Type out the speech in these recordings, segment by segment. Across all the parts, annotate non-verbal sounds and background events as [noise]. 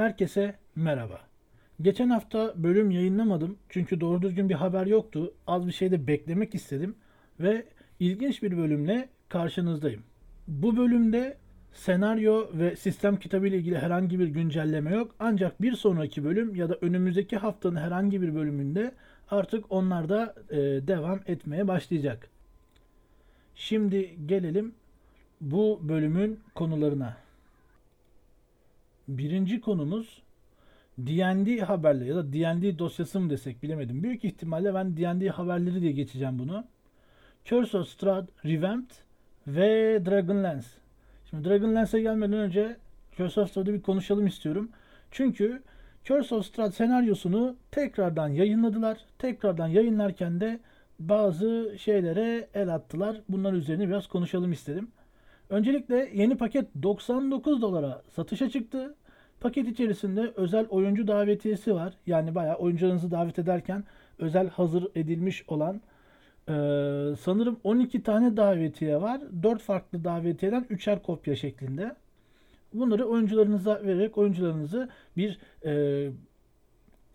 Herkese merhaba. Geçen hafta bölüm yayınlamadım çünkü doğru düzgün bir haber yoktu. Az bir şey de beklemek istedim ve ilginç bir bölümle karşınızdayım. Bu bölümde senaryo ve sistem kitabı ile ilgili herhangi bir güncelleme yok. Ancak bir sonraki bölüm ya da önümüzdeki haftanın herhangi bir bölümünde artık onlar da e, devam etmeye başlayacak. Şimdi gelelim bu bölümün konularına. Birinci konumuz D&D haberleri ya da D&D dosyası mı desek bilemedim. Büyük ihtimalle ben D&D haberleri diye geçeceğim bunu. Curse of Strahd Revamped ve Dragonlance. Şimdi Dragonlance'e gelmeden önce Curse of Strahd'ı bir konuşalım istiyorum. Çünkü Curse of Strahd senaryosunu tekrardan yayınladılar. Tekrardan yayınlarken de bazı şeylere el attılar. Bunlar üzerine biraz konuşalım istedim. Öncelikle yeni paket 99 dolara satışa çıktı. Paket içerisinde özel oyuncu davetiyesi var. Yani bayağı oyuncularınızı davet ederken özel hazır edilmiş olan e, sanırım 12 tane davetiye var. 4 farklı davetiyeden 3'er kopya şeklinde. Bunları oyuncularınıza vererek oyuncularınızı bir e,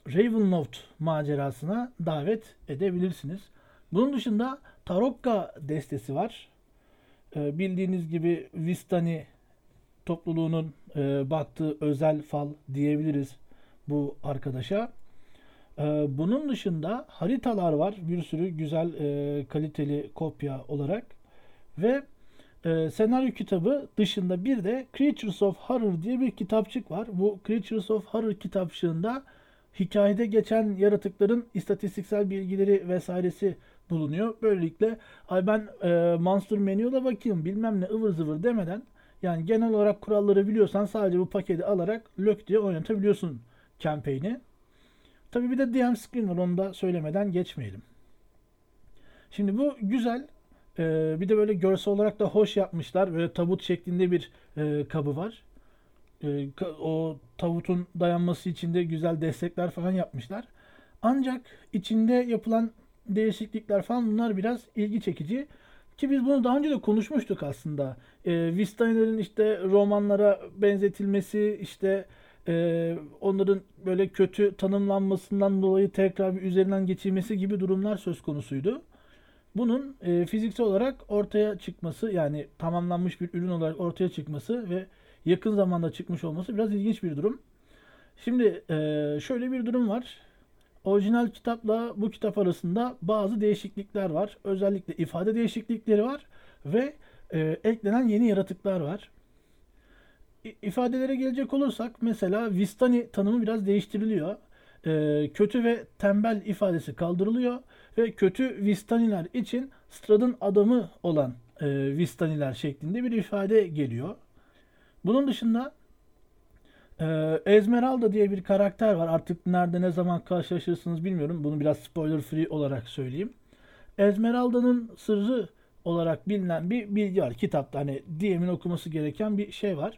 Ravenloft macerasına davet edebilirsiniz. Bunun dışında Tarokka destesi var. E, bildiğiniz gibi Vistani topluluğunun e, baktığı özel fal diyebiliriz bu arkadaşa. E, bunun dışında haritalar var. Bir sürü güzel e, kaliteli kopya olarak. Ve e, senaryo kitabı dışında bir de Creatures of Horror diye bir kitapçık var. Bu Creatures of Horror kitapçığında hikayede geçen yaratıkların istatistiksel bilgileri vesairesi bulunuyor. Böylelikle ay ben e, Monster Manual'a bakayım bilmem ne ıvır zıvır demeden yani genel olarak kuralları biliyorsan sadece bu paketi alarak lök diye oynatabiliyorsun campaign'i. Tabi bir de DM screen var onu da söylemeden geçmeyelim. Şimdi bu güzel. Ee, bir de böyle görsel olarak da hoş yapmışlar. Böyle tabut şeklinde bir e, kabı var. E, o tabutun dayanması için de güzel destekler falan yapmışlar. Ancak içinde yapılan değişiklikler falan bunlar biraz ilgi çekici. Ki biz bunu daha önce de konuşmuştuk aslında. E, ee, Wistener'in işte romanlara benzetilmesi, işte e, onların böyle kötü tanımlanmasından dolayı tekrar bir üzerinden geçilmesi gibi durumlar söz konusuydu. Bunun e, fiziksel olarak ortaya çıkması yani tamamlanmış bir ürün olarak ortaya çıkması ve yakın zamanda çıkmış olması biraz ilginç bir durum. Şimdi e, şöyle bir durum var. Orijinal kitapla bu kitap arasında bazı değişiklikler var. Özellikle ifade değişiklikleri var ve e, eklenen yeni yaratıklar var. İ, ifadelere gelecek olursak mesela Vistani tanımı biraz değiştiriliyor. E, kötü ve tembel ifadesi kaldırılıyor ve kötü Vistaniler için Strad'ın adamı olan e, Vistaniler şeklinde bir ifade geliyor. Bunun dışında ee, Esmeralda diye bir karakter var. Artık nerede ne zaman karşılaşırsınız bilmiyorum. Bunu biraz spoiler free olarak söyleyeyim. Esmeralda'nın sırrı olarak bilinen bir bilgi var. Kitapta hani DM'in okuması gereken bir şey var.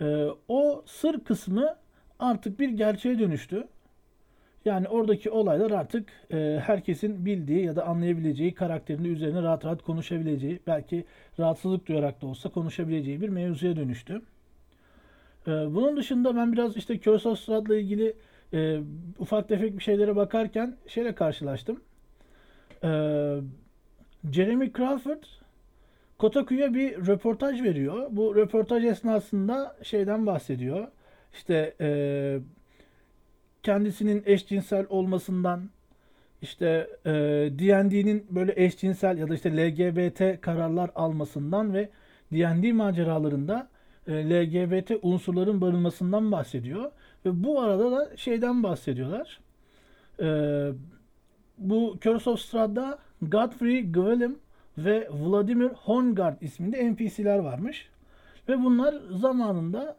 Ee, o sır kısmı artık bir gerçeğe dönüştü. Yani oradaki olaylar artık e, herkesin bildiği ya da anlayabileceği karakterinin üzerine rahat rahat konuşabileceği, belki rahatsızlık duyarak da olsa konuşabileceği bir mevzuya dönüştü. Ee, bunun dışında ben biraz işte Curse of Strahd'la ilgili e, ufak tefek bir şeylere bakarken şeyle karşılaştım. E, Jeremy Crawford Kotaku'ya bir röportaj veriyor. Bu röportaj esnasında şeyden bahsediyor. İşte e, kendisinin eşcinsel olmasından, işte e, D&D'nin böyle eşcinsel ya da işte LGBT kararlar almasından ve D&D maceralarında LGBT unsurların barınmasından bahsediyor. Ve bu arada da şeyden bahsediyorlar. E, bu Curse of Strahd'da Godfrey Gwelem ve Vladimir Hongard isminde NPC'ler varmış. Ve bunlar zamanında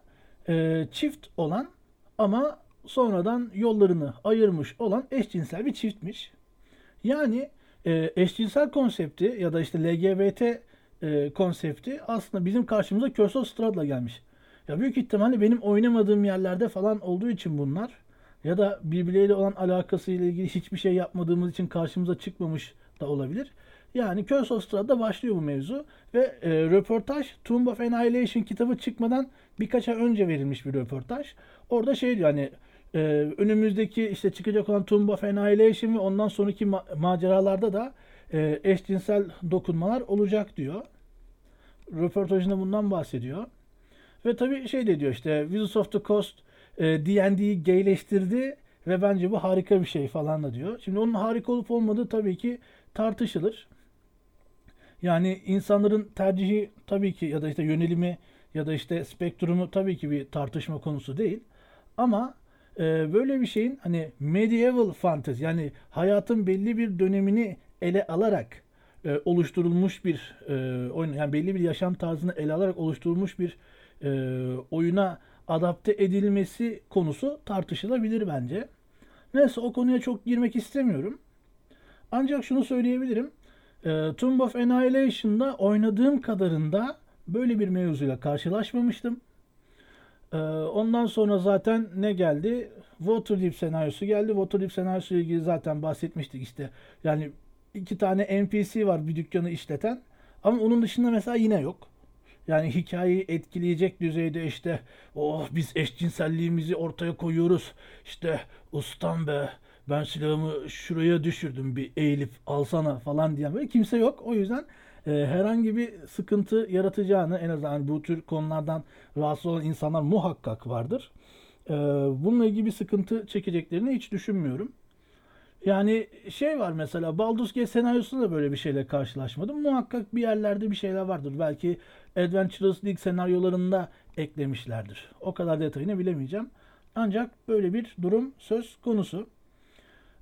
e, çift olan ama sonradan yollarını ayırmış olan eşcinsel bir çiftmiş. Yani e, eşcinsel konsepti ya da işte LGBT e, konsepti aslında bizim karşımıza Curse of Strahd'la gelmiş. Ya büyük ihtimalle benim oynamadığım yerlerde falan olduğu için bunlar ya da birbirleriyle olan alakası ile ilgili hiçbir şey yapmadığımız için karşımıza çıkmamış da olabilir. Yani Curse of Strahd'da başlıyor bu mevzu. Ve e, röportaj Tomb of Annihilation kitabı çıkmadan birkaç ay önce verilmiş bir röportaj. Orada şey diyor hani e, önümüzdeki işte çıkacak olan Tomb of Annihilation ve ondan sonraki ma- maceralarda da e, eşcinsel dokunmalar olacak diyor. Röportajında bundan bahsediyor. Ve tabii şey de diyor işte Wizards of the Coast e, D&D'yi gayleştirdi ve bence bu harika bir şey falan da diyor. Şimdi onun harika olup olmadığı tabii ki tartışılır. Yani insanların tercihi tabii ki ya da işte yönelimi ya da işte spektrumu tabii ki bir tartışma konusu değil. Ama e, böyle bir şeyin hani medieval fantasy yani hayatın belli bir dönemini ele alarak e, oluşturulmuş bir e, oyun yani belli bir yaşam tarzını ele alarak oluşturulmuş bir e, oyuna adapte edilmesi konusu tartışılabilir bence. Neyse o konuya çok girmek istemiyorum. Ancak şunu söyleyebilirim. E, Tomb of Annihilation'da oynadığım kadarında böyle bir mevzuyla karşılaşmamıştım. E, ondan sonra zaten ne geldi? Waterdeep senaryosu geldi. Waterdeep senaryosu ile ilgili zaten bahsetmiştik işte. Yani iki tane NPC var bir dükkanı işleten. Ama onun dışında mesela yine yok. Yani hikayeyi etkileyecek düzeyde işte oh biz eşcinselliğimizi ortaya koyuyoruz. İşte ustam be ben silahımı şuraya düşürdüm bir eğilip alsana falan diyen böyle kimse yok. O yüzden e, herhangi bir sıkıntı yaratacağını en azından bu tür konulardan rahatsız olan insanlar muhakkak vardır. E, bununla ilgili bir sıkıntı çekeceklerini hiç düşünmüyorum. Yani şey var mesela Baldur's Gate senaryosunda da böyle bir şeyle karşılaşmadım. Muhakkak bir yerlerde bir şeyler vardır. Belki Adventurous League senaryolarında eklemişlerdir. O kadar detayını bilemeyeceğim. Ancak böyle bir durum söz konusu.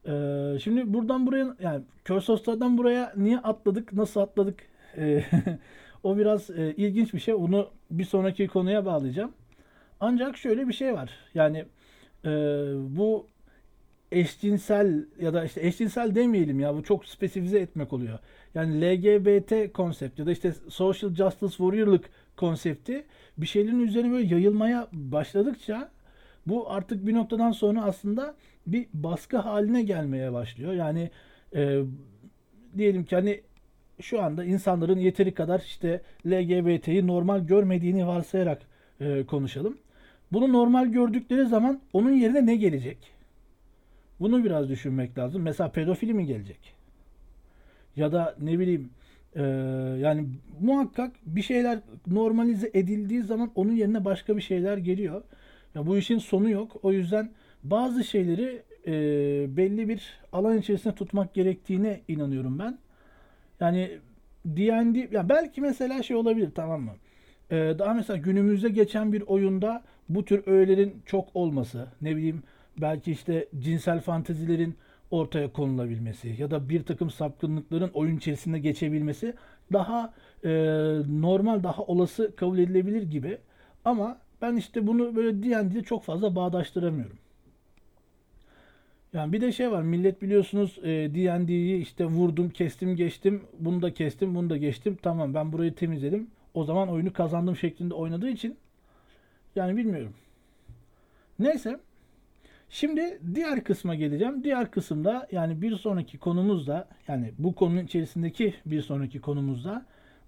Ee, şimdi buradan buraya yani Strahd'dan buraya niye atladık, nasıl atladık? Ee, [laughs] o biraz e, ilginç bir şey. Bunu bir sonraki konuya bağlayacağım. Ancak şöyle bir şey var. Yani e, bu eşcinsel ya da işte eşcinsel demeyelim ya bu çok spesifize etmek oluyor. Yani LGBT konsept ya da işte social justice warrior'lık konsepti bir şeylerin üzerine böyle yayılmaya başladıkça bu artık bir noktadan sonra aslında bir baskı haline gelmeye başlıyor. Yani e, diyelim ki hani şu anda insanların yeteri kadar işte LGBT'yi normal görmediğini varsayarak e, konuşalım. Bunu normal gördükleri zaman onun yerine ne gelecek? Bunu biraz düşünmek lazım. Mesela pedofili mi gelecek? Ya da ne bileyim e, yani muhakkak bir şeyler normalize edildiği zaman onun yerine başka bir şeyler geliyor. Ya bu işin sonu yok. O yüzden bazı şeyleri e, belli bir alan içerisinde tutmak gerektiğine inanıyorum ben. Yani D&D ya belki mesela şey olabilir tamam mı? Ee, daha mesela günümüzde geçen bir oyunda bu tür öğelerin çok olması, ne bileyim belki işte cinsel fantezilerin ortaya konulabilmesi ya da bir takım sapkınlıkların oyun içerisinde geçebilmesi daha e, normal, daha olası kabul edilebilir gibi. Ama ben işte bunu böyle D&D'de çok fazla bağdaştıramıyorum. Yani bir de şey var millet biliyorsunuz e, D&D'yi işte vurdum, kestim, geçtim, bunu da kestim, bunu da geçtim. Tamam ben burayı temizledim. O zaman oyunu kazandım şeklinde oynadığı için yani bilmiyorum. Neyse. Şimdi diğer kısma geleceğim. Diğer kısımda yani bir sonraki konumuzda yani bu konunun içerisindeki bir sonraki konumuzda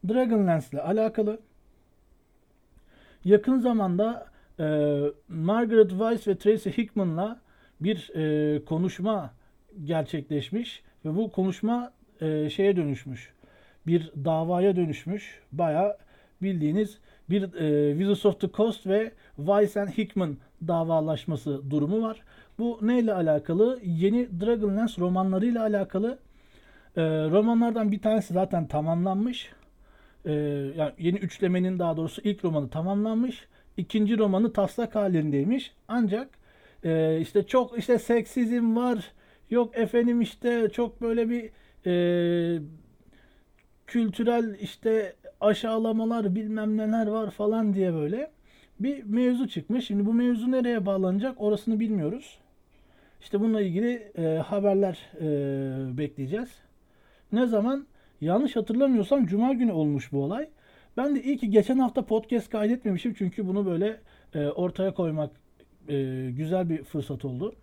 Dragonlance ile alakalı yakın zamanda e, Margaret Weiss ve Tracy Hickman'la bir e, konuşma gerçekleşmiş ve bu konuşma e, şeye dönüşmüş. Bir davaya dönüşmüş. Baya bildiğiniz bir e, Wizards of the Coast ve Weiss and Hickman davalaşması durumu var. Bu neyle alakalı? Yeni Dragonlance romanlarıyla alakalı. E, romanlardan bir tanesi zaten tamamlanmış. E, yani yeni üçlemenin daha doğrusu ilk romanı tamamlanmış. İkinci romanı taslak halindeymiş. Ancak e, işte çok işte seksizm var. Yok efendim işte çok böyle bir e, kültürel işte aşağılamalar bilmem neler var falan diye böyle bir mevzu çıkmış. Şimdi bu mevzu nereye bağlanacak orasını bilmiyoruz. İşte bununla ilgili e, haberler e, bekleyeceğiz. Ne zaman? Yanlış hatırlamıyorsam Cuma günü olmuş bu olay. Ben de iyi ki geçen hafta podcast kaydetmemişim çünkü bunu böyle e, ortaya koymak e, güzel bir fırsat oldu.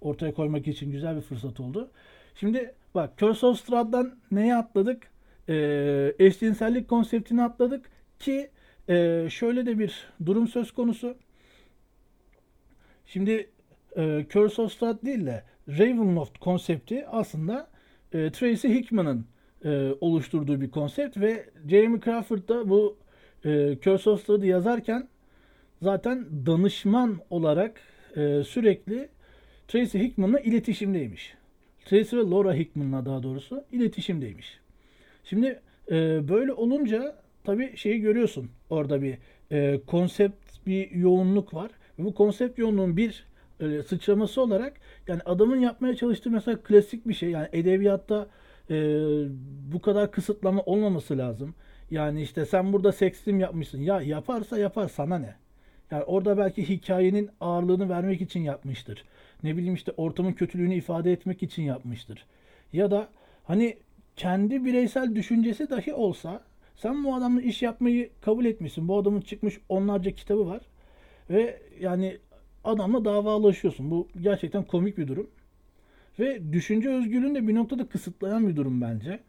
Ortaya koymak için güzel bir fırsat oldu. Şimdi bak Curse of Strahd'dan neye atladık? e, eşcinsellik konseptini atladık ki e, şöyle de bir durum söz konusu. Şimdi e, Curse of Strahd değil de Ravenloft konsepti aslında e, Tracy Hickman'ın e, oluşturduğu bir konsept ve Jeremy Crawford da bu e, Curse of Strahd'ı yazarken zaten danışman olarak e, sürekli Tracy Hickman'la iletişimdeymiş. Tracy ve Laura Hickman'la daha doğrusu iletişimdeymiş. Şimdi e, böyle olunca tabii şeyi görüyorsun. Orada bir e, konsept, bir yoğunluk var. Ve bu konsept yoğunluğun bir e, sıçraması olarak yani adamın yapmaya çalıştığı mesela klasik bir şey. Yani edebiyatta e, bu kadar kısıtlama olmaması lazım. Yani işte sen burada sekslim yapmışsın. Ya yaparsa yapar sana ne? Yani orada belki hikayenin ağırlığını vermek için yapmıştır. Ne bileyim işte ortamın kötülüğünü ifade etmek için yapmıştır. Ya da hani kendi bireysel düşüncesi dahi olsa sen bu adamla iş yapmayı kabul etmişsin. Bu adamın çıkmış onlarca kitabı var. Ve yani adamla davalaşıyorsun. Bu gerçekten komik bir durum. Ve düşünce özgürlüğünü de bir noktada kısıtlayan bir durum bence.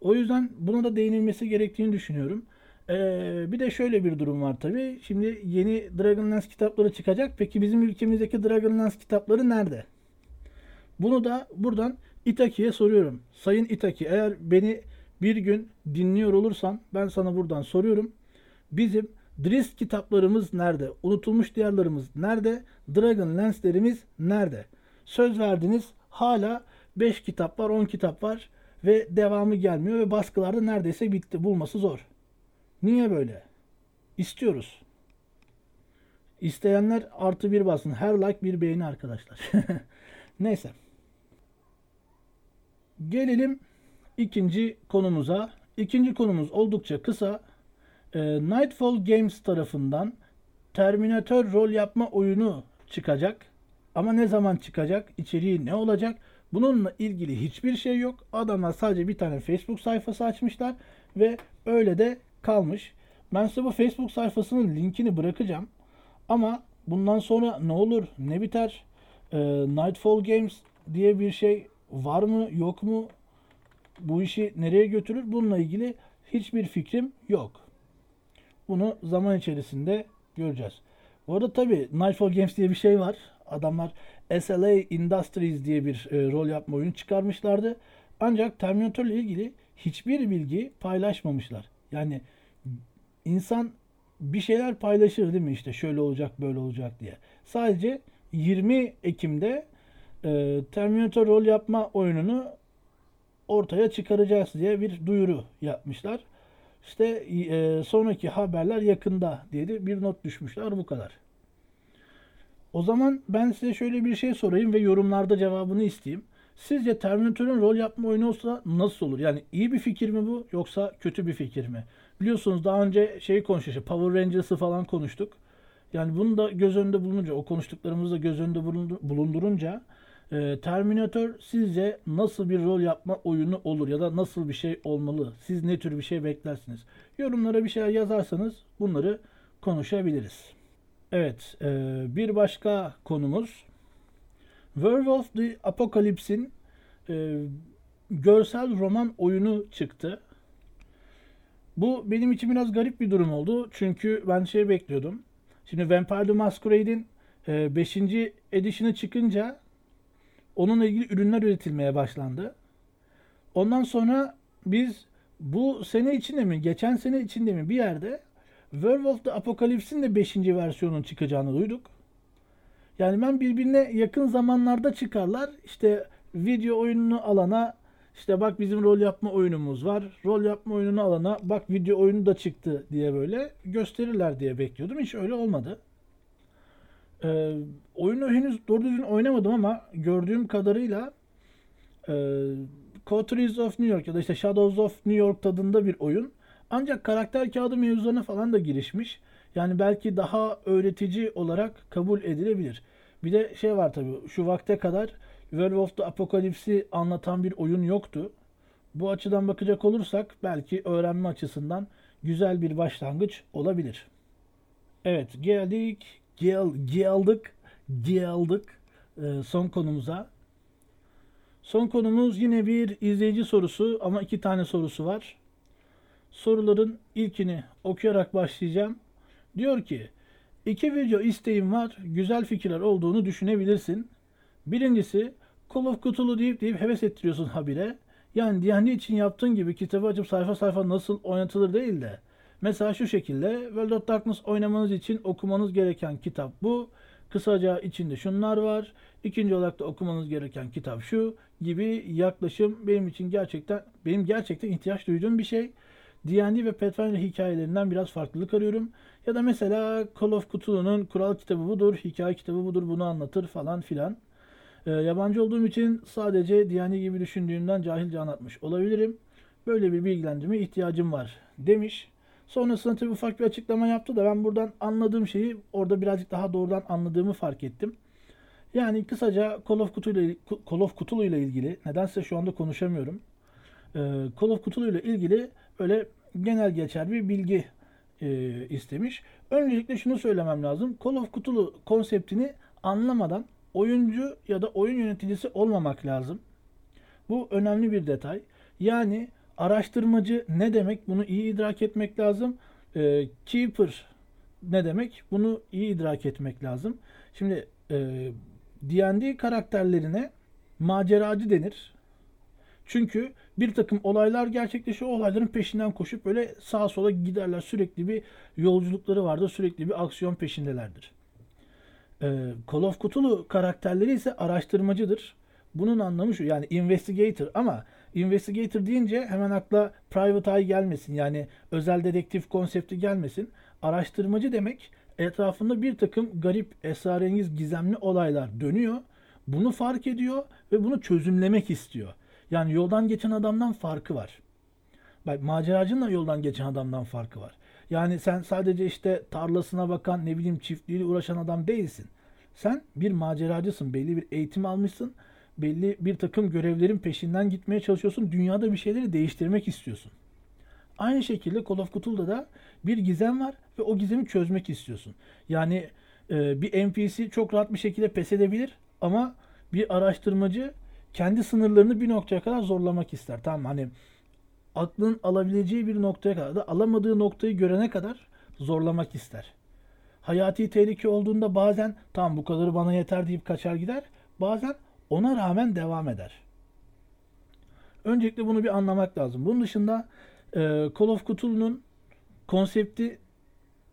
O yüzden buna da değinilmesi gerektiğini düşünüyorum. Ee, bir de şöyle bir durum var tabii. Şimdi yeni Dragonlance kitapları çıkacak. Peki bizim ülkemizdeki Dragonlance kitapları nerede? Bunu da buradan Itaki'ye soruyorum. Sayın Itaki eğer beni bir gün dinliyor olursan ben sana buradan soruyorum. Bizim Driss kitaplarımız nerede? Unutulmuş diyarlarımız nerede? Dragon Lens'lerimiz nerede? Söz verdiniz hala 5 kitap var 10 kitap var ve devamı gelmiyor ve baskılarda neredeyse bitti. Bulması zor. Niye böyle? İstiyoruz. İsteyenler artı bir basın. Her like bir beğeni arkadaşlar. [laughs] Neyse. Gelelim ikinci konumuza. İkinci konumuz oldukça kısa. E, Nightfall Games tarafından Terminator rol yapma oyunu çıkacak. Ama ne zaman çıkacak? İçeriği ne olacak? Bununla ilgili hiçbir şey yok. Adamlar sadece bir tane Facebook sayfası açmışlar ve öyle de kalmış. Ben size bu Facebook sayfasının linkini bırakacağım. Ama bundan sonra ne olur, ne biter? E, Nightfall Games diye bir şey var mı, yok mu? Bu işi nereye götürür? Bununla ilgili hiçbir fikrim yok. Bunu zaman içerisinde göreceğiz. Bu arada tabii Nightfall Games diye bir şey var. Adamlar SLA Industries diye bir e, rol yapma oyunu çıkarmışlardı. Ancak Terminator ile ilgili hiçbir bilgi paylaşmamışlar. Yani insan bir şeyler paylaşır değil mi? İşte şöyle olacak, böyle olacak diye. Sadece 20 Ekim'de e, Terminator rol yapma oyununu ortaya çıkaracağız diye bir duyuru yapmışlar. İşte e, sonraki haberler yakında diye de bir not düşmüşler bu kadar. O zaman ben size şöyle bir şey sorayım ve yorumlarda cevabını isteyeyim. Sizce Terminator'ın rol yapma oyunu olsa nasıl olur? Yani iyi bir fikir mi bu yoksa kötü bir fikir mi? Biliyorsunuz daha önce şey konuştuk, Power Rangers'ı falan konuştuk. Yani bunu da göz önünde bulununca, o konuştuklarımızı da göz önünde bulundurunca e, Terminator sizce nasıl bir rol yapma oyunu olur ya da nasıl bir şey olmalı? Siz ne tür bir şey beklersiniz? Yorumlara bir şeyler yazarsanız bunları konuşabiliriz. Evet, e, bir başka konumuz Werewolf the Apocalypse'in e, görsel roman oyunu çıktı. Bu benim için biraz garip bir durum oldu. Çünkü ben şey bekliyordum. Şimdi Vampire the Masquerade'in 5. E, edition'ı çıkınca onunla ilgili ürünler üretilmeye başlandı. Ondan sonra biz bu sene içinde mi, geçen sene içinde mi bir yerde Werewolf the Apocalypse'in de 5. versiyonun çıkacağını duyduk. Yani ben birbirine yakın zamanlarda çıkarlar. İşte video oyununu alana işte bak bizim rol yapma oyunumuz var. Rol yapma oyununu alana bak video oyunu da çıktı diye böyle gösterirler diye bekliyordum. Hiç öyle olmadı. Ee, oyunu henüz doğru düzgün oynamadım ama gördüğüm kadarıyla e, Coteries of New York ya da işte Shadows of New York tadında bir oyun. Ancak karakter kağıdı mevzularına falan da girişmiş. Yani belki daha öğretici olarak kabul edilebilir. Bir de şey var tabii şu vakte kadar Werewolf the Apocalypse'i anlatan bir oyun yoktu. Bu açıdan bakacak olursak belki öğrenme açısından güzel bir başlangıç olabilir. Evet geldik Gel, geldik, geldik e, son konumuza. Son konumuz yine bir izleyici sorusu ama iki tane sorusu var. Soruların ilkini okuyarak başlayacağım. Diyor ki, iki video isteğim var, güzel fikirler olduğunu düşünebilirsin. Birincisi, Call of Cthulhu deyip deyip heves ettiriyorsun habire. Yani D&D için yaptığın gibi kitabı açıp sayfa sayfa nasıl oynatılır değil de. Mesela şu şekilde World of Darkness oynamanız için okumanız gereken kitap bu. Kısaca içinde şunlar var. İkinci olarak da okumanız gereken kitap şu gibi yaklaşım benim için gerçekten benim gerçekten ihtiyaç duyduğum bir şey. D&D ve Pathfinder hikayelerinden biraz farklılık arıyorum. Ya da mesela Call of Cthulhu'nun kural kitabı budur, hikaye kitabı budur bunu anlatır falan filan. E, yabancı olduğum için sadece D&D gibi düşündüğümden cahilce anlatmış olabilirim. Böyle bir bilgilendirme ihtiyacım var demiş. Sonrasında tabii ufak bir açıklama yaptı da ben buradan anladığım şeyi orada birazcık daha doğrudan anladığımı fark ettim. Yani kısaca Call of Cthulhu Call of Cthulhu ile ilgili nedense şu anda konuşamıyorum. Ee, Call of Cthulhu ile ilgili öyle genel geçer bir bilgi e, istemiş. Öncelikle şunu söylemem lazım. Call of Cthulhu konseptini anlamadan oyuncu ya da oyun yöneticisi olmamak lazım. Bu önemli bir detay. Yani araştırmacı ne demek bunu iyi idrak etmek lazım. E, keeper ne demek bunu iyi idrak etmek lazım. Şimdi e, D&D karakterlerine maceracı denir. Çünkü bir takım olaylar gerçekleşiyor. Olayların peşinden koşup böyle sağa sola giderler. Sürekli bir yolculukları vardır. Sürekli bir aksiyon peşindelerdir. Ee, Call of Cthulhu karakterleri ise araştırmacıdır. Bunun anlamı şu yani investigator ama investigator deyince hemen akla private eye gelmesin. Yani özel dedektif konsepti gelmesin. Araştırmacı demek etrafında bir takım garip, esrarengiz, gizemli olaylar dönüyor. Bunu fark ediyor ve bunu çözümlemek istiyor. Yani yoldan geçen adamdan farkı var. Bak maceracının da yoldan geçen adamdan farkı var. Yani sen sadece işte tarlasına bakan ne bileyim çiftliğiyle uğraşan adam değilsin. Sen bir maceracısın. Belli bir eğitim almışsın. Belli bir takım görevlerin peşinden gitmeye çalışıyorsun. Dünyada bir şeyleri değiştirmek istiyorsun. Aynı şekilde Call of Cthulhu'da da bir gizem var ve o gizemi çözmek istiyorsun. Yani e, bir NPC çok rahat bir şekilde pes edebilir ama bir araştırmacı kendi sınırlarını bir noktaya kadar zorlamak ister. Tamam hani aklın alabileceği bir noktaya kadar da alamadığı noktayı görene kadar zorlamak ister. Hayati tehlike olduğunda bazen tam bu kadarı bana yeter deyip kaçar gider. Bazen ona rağmen devam eder. Öncelikle bunu bir anlamak lazım. Bunun dışında e, Call of Cthulhu'nun konsepti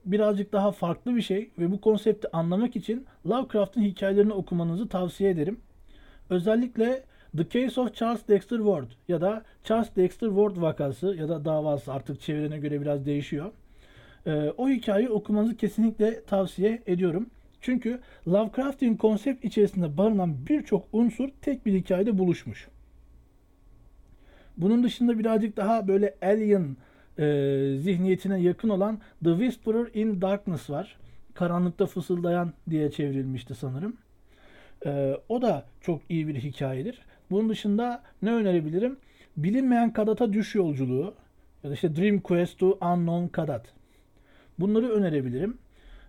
birazcık daha farklı bir şey ve bu konsepti anlamak için Lovecraft'ın hikayelerini okumanızı tavsiye ederim. Özellikle The Case of Charles Dexter Ward ya da Charles Dexter Ward vakası ya da davası artık çevirene göre biraz değişiyor. Ee, o hikayeyi okumanızı kesinlikle tavsiye ediyorum. Çünkü Lovecraft'in konsept içerisinde barınan birçok unsur tek bir hikayede buluşmuş. Bunun dışında birazcık daha böyle alien e, zihniyetine yakın olan The Whisperer in Darkness var. Karanlıkta fısıldayan diye çevrilmişti sanırım. E, o da çok iyi bir hikayedir. Bunun dışında ne önerebilirim? Bilinmeyen Kadat'a düş yolculuğu ya da işte Dream Quest to Unknown Kadat. Bunları önerebilirim.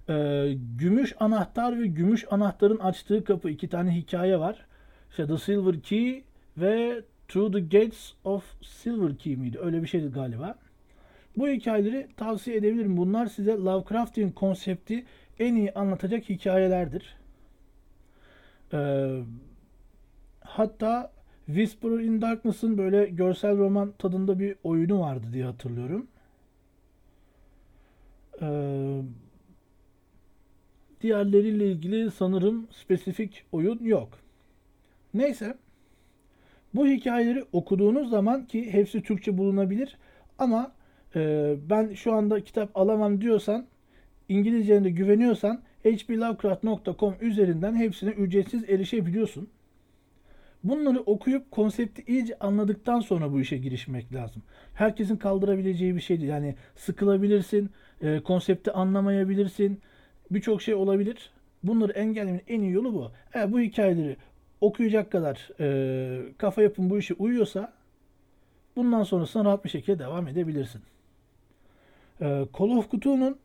Ee, gümüş anahtar ve gümüş anahtarın açtığı kapı iki tane hikaye var. İşte The Silver Key ve Through the Gates of Silver Key miydi? Öyle bir şeydi galiba. Bu hikayeleri tavsiye edebilirim. Bunlar size Lovecraftian konsepti en iyi anlatacak hikayelerdir. Ee, hatta Whisperer in Darkness'ın böyle görsel roman tadında bir oyunu vardı diye hatırlıyorum. Ee, diğerleriyle ilgili sanırım spesifik oyun yok. Neyse. Bu hikayeleri okuduğunuz zaman ki hepsi Türkçe bulunabilir ama e, ben şu anda kitap alamam diyorsan İngilizce'ne güveniyorsan hplovecraft.com üzerinden hepsine ücretsiz erişebiliyorsun. Bunları okuyup konsepti iyice anladıktan sonra bu işe girişmek lazım. Herkesin kaldırabileceği bir şey değil. Yani sıkılabilirsin, e, konsepti anlamayabilirsin. Birçok şey olabilir. Bunları engellemenin en iyi yolu bu. Eğer bu hikayeleri okuyacak kadar e, kafa yapın bu işe uyuyorsa bundan sonrasında rahat bir şekilde devam edebilirsin. E, Call of Cthulhu'nun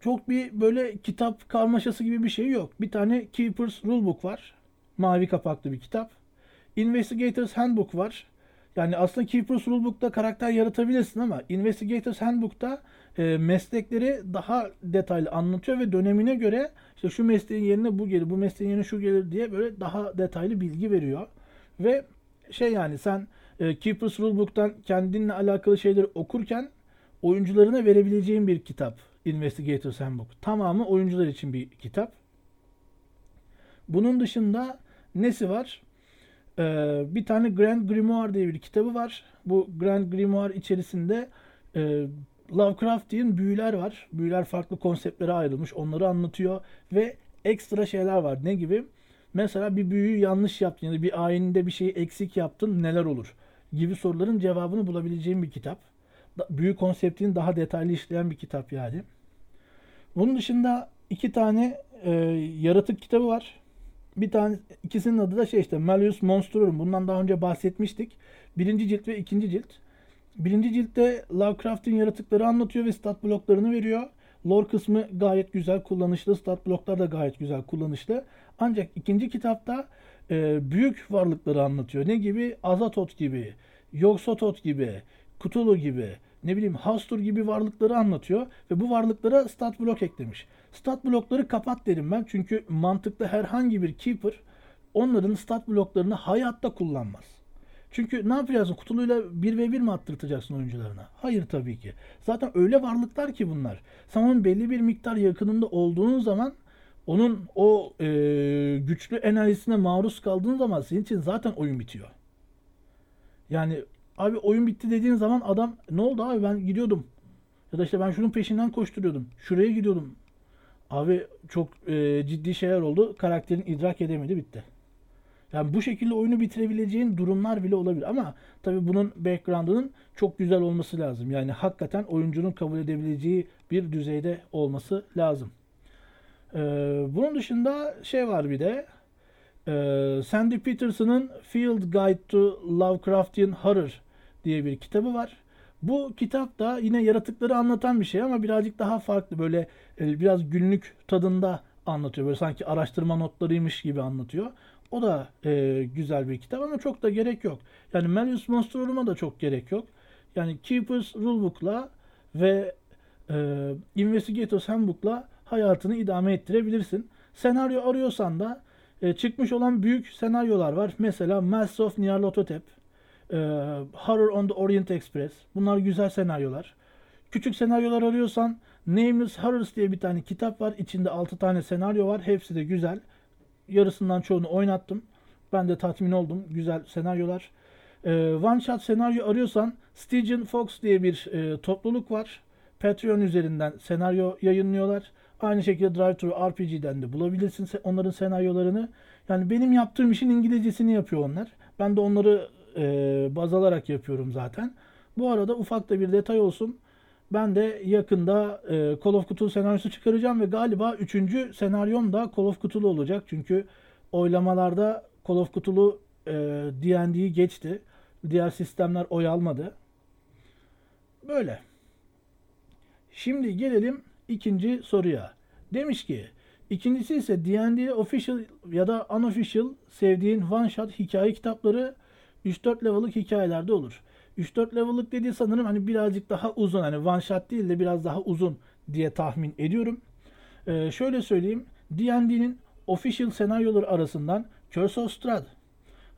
çok bir böyle kitap karmaşası gibi bir şey yok. Bir tane Keeper's Rulebook var. Mavi kapaklı bir kitap. Investigator's Handbook var. Yani aslında Keeper's Rulebook'ta karakter yaratabilirsin ama Investigator's Handbook'ta e, meslekleri daha detaylı anlatıyor ve dönemine göre işte şu mesleğin yerine bu gelir, bu mesleğin yerine şu gelir diye böyle daha detaylı bilgi veriyor. Ve şey yani sen e, Keeper's Rulebook'tan kendinle alakalı şeyleri okurken oyuncularına verebileceğin bir kitap Investigator's Handbook. Tamamı oyuncular için bir kitap. Bunun dışında nesi var? Ee, bir tane Grand Grimoire diye bir kitabı var. Bu Grand Grimoire içerisinde e, Lovecraftian büyüler var. Büyüler farklı konseptlere ayrılmış. Onları anlatıyor ve ekstra şeyler var. Ne gibi? Mesela bir büyüyü yanlış yaptın ya da bir ayininde bir şeyi eksik yaptın neler olur? Gibi soruların cevabını bulabileceğim bir kitap. Büyü konseptini daha detaylı işleyen bir kitap yani. Bunun dışında iki tane e, yaratık kitabı var. Bir tane ikisinin adı da şey işte Malleus Monstrorum. Bundan daha önce bahsetmiştik. Birinci cilt ve ikinci cilt. Birinci ciltte Lovecraft'in yaratıkları anlatıyor ve stat bloklarını veriyor. Lore kısmı gayet güzel kullanışlı. Stat bloklar da gayet güzel kullanışlı. Ancak ikinci kitapta e, büyük varlıkları anlatıyor. Ne gibi? Azatoth gibi, Yogg-Sothoth gibi, Cthulhu gibi, ne bileyim Hastur gibi varlıkları anlatıyor ve bu varlıklara stat blok eklemiş. Stat blokları kapat derim ben çünkü mantıkta herhangi bir keeper onların stat bloklarını hayatta kullanmaz. Çünkü ne yapacaksın? Kutuluyla 1 ve 1 mi attırtacaksın oyuncularına? Hayır tabii ki. Zaten öyle varlıklar ki bunlar. Sen onun belli bir miktar yakınında olduğun zaman onun o e, güçlü enerjisine maruz kaldığın zaman senin için zaten oyun bitiyor. Yani Abi oyun bitti dediğin zaman adam ne oldu abi ben gidiyordum. Ya da işte ben şunun peşinden koşturuyordum. Şuraya gidiyordum. Abi çok e, ciddi şeyler oldu. Karakterin idrak edemedi bitti. Yani bu şekilde oyunu bitirebileceğin durumlar bile olabilir. Ama tabii bunun background'ının çok güzel olması lazım. Yani hakikaten oyuncunun kabul edebileceği bir düzeyde olması lazım. Ee, bunun dışında şey var bir de ee, Sandy Peterson'ın Field Guide to Lovecraftian Horror diye bir kitabı var. Bu kitap da yine yaratıkları anlatan bir şey ama birazcık daha farklı. Böyle e, biraz günlük tadında anlatıyor. Böyle sanki araştırma notlarıymış gibi anlatıyor. O da e, güzel bir kitap ama çok da gerek yok. Yani Malleus Monstrorum'a da çok gerek yok. Yani Keeper's Rulebook'la ve e, Investigators Handbook'la hayatını idame ettirebilirsin. Senaryo arıyorsan da e, çıkmış olan büyük senaryolar var. Mesela Mass of Nyarlathotep, e, Horror on the Orient Express. Bunlar güzel senaryolar. Küçük senaryolar arıyorsan Nameless Horrors diye bir tane kitap var. İçinde 6 tane senaryo var. Hepsi de güzel. Yarısından çoğunu oynattım. Ben de tatmin oldum. Güzel senaryolar. E, one shot senaryo arıyorsan Stygian Fox diye bir e, topluluk var. Patreon üzerinden senaryo yayınlıyorlar. Aynı şekilde Drive-Thru RPG'den de bulabilirsin onların senaryolarını. Yani benim yaptığım işin İngilizcesini yapıyor onlar. Ben de onları e, baz alarak yapıyorum zaten. Bu arada ufak da bir detay olsun. Ben de yakında e, Call of Cthulhu senaryosu çıkaracağım ve galiba 3. senaryom da Call of Cthulhu olacak. Çünkü oylamalarda Call of Cthulhu e, D&D'yi geçti. Diğer sistemler oy almadı. Böyle. Şimdi gelelim ikinci soruya. Demiş ki ikincisi ise D&D official ya da unofficial sevdiğin one shot hikaye kitapları 3-4 level'lık hikayelerde olur. 3-4 level'lık dediği sanırım hani birazcık daha uzun hani one shot değil de biraz daha uzun diye tahmin ediyorum. Ee, şöyle söyleyeyim. D&D'nin official senaryoları arasından Curse of Strahd,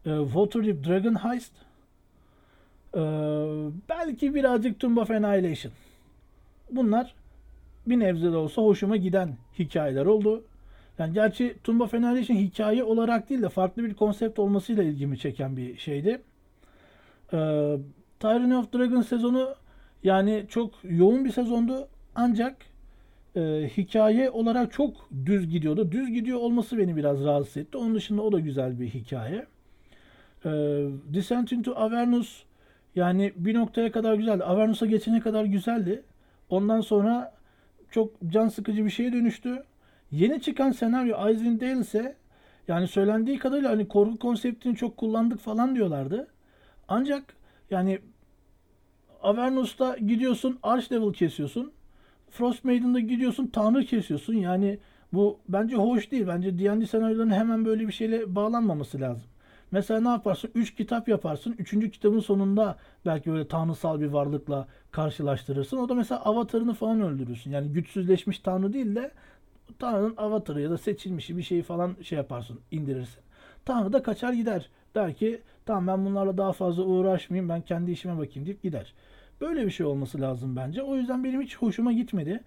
e, Waterdeep Dragon Heist, e, belki birazcık Tomb of Annihilation. Bunlar bir nebze de olsa hoşuma giden hikayeler oldu. Yani gerçi of Annihilation hikaye olarak değil de farklı bir konsept olmasıyla ilgimi çeken bir şeydi. Ee, Tyranny of Dragon sezonu yani çok yoğun bir sezondu ancak e, hikaye olarak çok düz gidiyordu. Düz gidiyor olması beni biraz rahatsız etti. Onun dışında o da güzel bir hikaye. Ee, Descent into Avernus yani bir noktaya kadar güzeldi. Avernus'a geçene kadar güzeldi. Ondan sonra çok can sıkıcı bir şeye dönüştü. Yeni çıkan senaryo Icewind ise yani söylendiği kadarıyla hani korku konseptini çok kullandık falan diyorlardı. Ancak yani Avernus'ta gidiyorsun Archlevel kesiyorsun. Frostmaiden'da gidiyorsun Tanrı kesiyorsun. Yani bu bence hoş değil. Bence D&D senaryolarının hemen böyle bir şeyle bağlanmaması lazım. Mesela ne yaparsın? 3 kitap yaparsın. 3. kitabın sonunda belki böyle tanrısal bir varlıkla karşılaştırırsın. O da mesela avatarını falan öldürürsün. Yani güçsüzleşmiş tanrı değil de Tanrı'nın avatarı ya da seçilmişi bir şeyi falan şey yaparsın, indirirsin. Tanrı da kaçar gider. Der ki tamam ben bunlarla daha fazla uğraşmayayım ben kendi işime bakayım deyip gider. Böyle bir şey olması lazım bence. O yüzden benim hiç hoşuma gitmedi.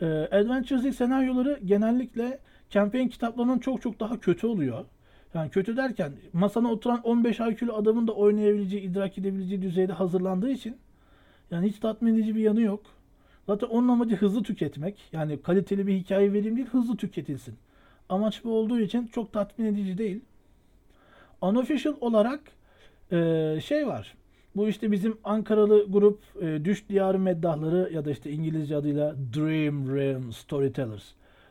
Ee, Adventure senaryoları genellikle campaign kitaplarının çok çok daha kötü oluyor. Yani kötü derken masana oturan 15 IQ'lu adamın da oynayabileceği, idrak edebileceği düzeyde hazırlandığı için yani hiç tatmin edici bir yanı yok. Zaten onun amacı hızlı tüketmek. Yani kaliteli bir hikaye vereyim değil, hızlı tüketilsin. Amaç bu olduğu için çok tatmin edici değil. Unofficial olarak e, şey var. Bu işte bizim Ankaralı grup e, Düş Diyarı Meddahları ya da işte İngilizce adıyla Dream Realm Storytellers.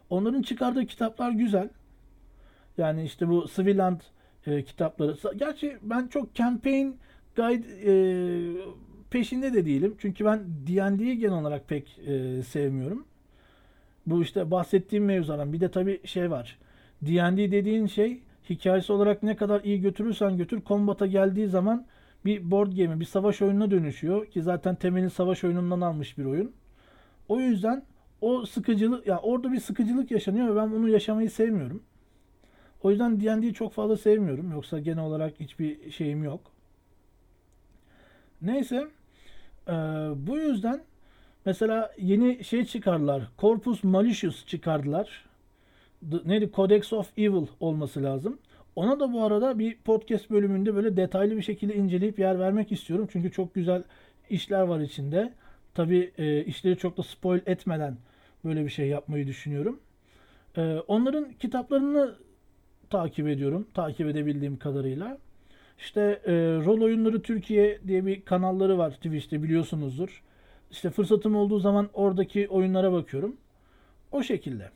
Onların çıkardığı kitaplar güzel. Yani işte bu Swiland e, kitapları. Gerçi ben çok campaign guide e, peşinde de değilim. Çünkü ben D&D'yi genel olarak pek e, sevmiyorum. Bu işte bahsettiğim mevzulardan. Bir de tabii şey var. D&D dediğin şey hikayesi olarak ne kadar iyi götürürsen götür kombata geldiği zaman bir board game, bir savaş oyununa dönüşüyor ki zaten temelini savaş oyunundan almış bir oyun. O yüzden o sıkıcılık ya yani orada bir sıkıcılık yaşanıyor ve ben bunu yaşamayı sevmiyorum. O yüzden D&D'yi çok fazla sevmiyorum. Yoksa genel olarak hiçbir şeyim yok. Neyse. Ee, bu yüzden mesela yeni şey çıkardılar. Corpus Malicious çıkardılar. The, neydi? Codex of Evil olması lazım. Ona da bu arada bir podcast bölümünde böyle detaylı bir şekilde inceleyip yer vermek istiyorum. Çünkü çok güzel işler var içinde. Tabi e, işleri çok da spoil etmeden böyle bir şey yapmayı düşünüyorum. E, onların kitaplarını takip ediyorum. Takip edebildiğim kadarıyla. İşte e, Rol Oyunları Türkiye diye bir kanalları var Twitch'te biliyorsunuzdur. İşte fırsatım olduğu zaman oradaki oyunlara bakıyorum. O şekilde.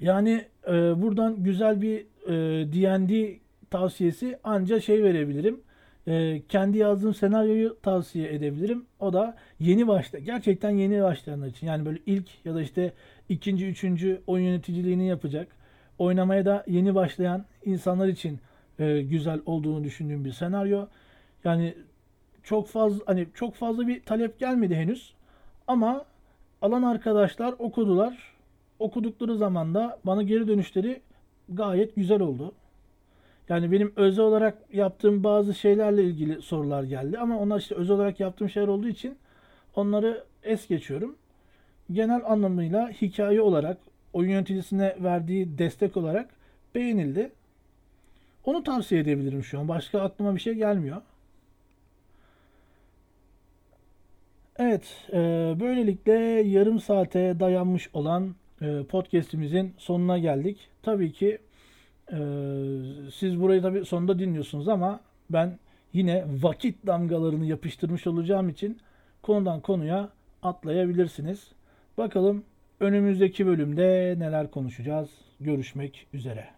Yani e, buradan güzel bir e, D&D tavsiyesi anca şey verebilirim. E, kendi yazdığım senaryoyu tavsiye edebilirim. O da yeni başta gerçekten yeni başlayanlar için. Yani böyle ilk ya da işte ikinci, üçüncü oyun yöneticiliğini yapacak. Oynamaya da yeni başlayan insanlar için e, güzel olduğunu düşündüğüm bir senaryo. Yani çok fazla hani çok fazla bir talep gelmedi henüz. Ama alan arkadaşlar okudular. Okudukları zaman da bana geri dönüşleri gayet güzel oldu. Yani benim özel olarak yaptığım bazı şeylerle ilgili sorular geldi ama onlar işte özel olarak yaptığım şeyler olduğu için onları es geçiyorum. Genel anlamıyla hikaye olarak oyun yöneticisine verdiği destek olarak beğenildi. Onu tavsiye edebilirim şu an. Başka aklıma bir şey gelmiyor. Evet, e, böylelikle yarım saate dayanmış olan e, podcast'imizin sonuna geldik. Tabii ki e, siz burayı tabii sonunda dinliyorsunuz ama ben yine vakit damgalarını yapıştırmış olacağım için konudan konuya atlayabilirsiniz. Bakalım önümüzdeki bölümde neler konuşacağız. Görüşmek üzere.